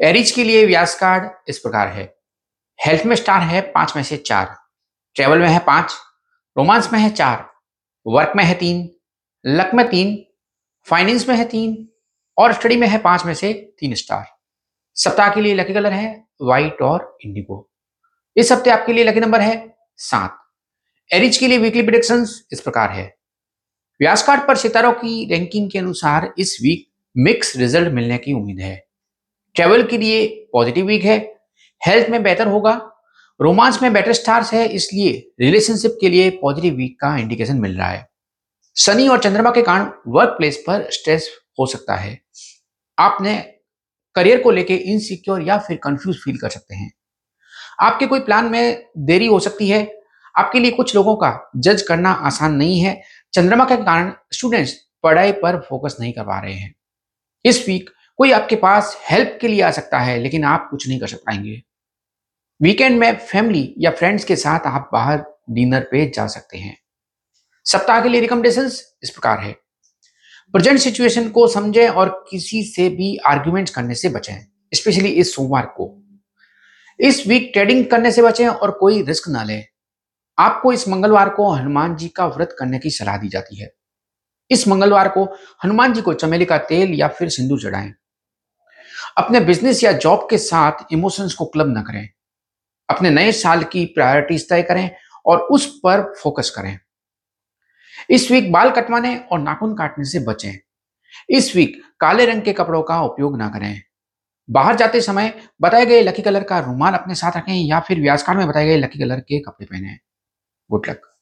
एरिज के लिए व्यास कार्ड इस प्रकार है। हेल्थ में स्टार है पाँच में से चार। ट्रेवल में है पाँच। रोमांस में है चार। वर्क में है तीन। लक में तीन। फाइनेंस में है तीन। और स्टडी में है पाँच में से तीन स्टार सप्ताह के लिए लकी कलर है व्हाइट और इंडिगो इस हफ़्ते आपके लिए लकी नंबर है सात। एरिज के लिए वीकली प्रिडिक्शन इस प्रकार है। व्यास कार्ड पर सितारों की रैंकिंग के अनुसार इस वीक मिक्स रिज़ल्ट मिलने की उम्मीद है। ट्रेवल के लिए पॉजिटिव वीक है, हेल्थ में बेहतर होगा, रोमांस में बेटर स्टार्स है, इसलिए रिलेशनशिप के लिए पॉजिटिव वीक का इंडिकेशन मिल रहा है। शनि और चंद्रमा के कारण वर्क प्लेस पर स्ट्रेस हो सकता है। आपने करियर को लेके इनसिक्योर या फिर कंफ्यूज फील कर सकते हैं। आपके कोई प्लान में देरी हो सकती है। आपके लिए कुछ लोगों का जज करना आसान नहीं है। चंद्रमा के कारण स्टूडेंट्स पढ़ाई पर फोकस नहीं कर पा रहे हैं। इस वीक कोई आपके पास हेल्प के लिए आ सकता है, लेकिन आप कुछ नहीं कर सक पाएँगे। वीकेंड में फैमिली या फ्रेंड्स के साथ आप बाहर डिनर पे जा सकते हैं। सप्ताह के लिए रिकमेंडेशन इस प्रकार है। प्रेजेंट सिचुएशन को समझें और किसी से भी आर्ग्यूमेंट करने से बचें स्पेशली इस सोमवार को। इस वीक ट्रेडिंग करने से बचें और कोई रिस्क ना लें। आपको इस मंगलवार को हनुमान जी का व्रत करने की सलाह दी जाती है। इस मंगलवार को हनुमान जी को चमेली का तेल या फिर सिंदूर चढ़ाएँ। अपने बिज़नेस या जॉब के साथ इमोशंस को क्लब न करें। अपने नए साल की प्रायोरिटीज तय करें और उस पर फोकस करें। इस वीक बाल कटवाने और नाखून काटने से बचें। इस वीक काले रंग के कपड़ों का उपयोग ना करें। बाहर जाते समय बताए गए लकी कलर का रुमाल अपने साथ रखें या फिर व्यासकार में बताए गए लकी कलर के कपड़े पहने। Good luck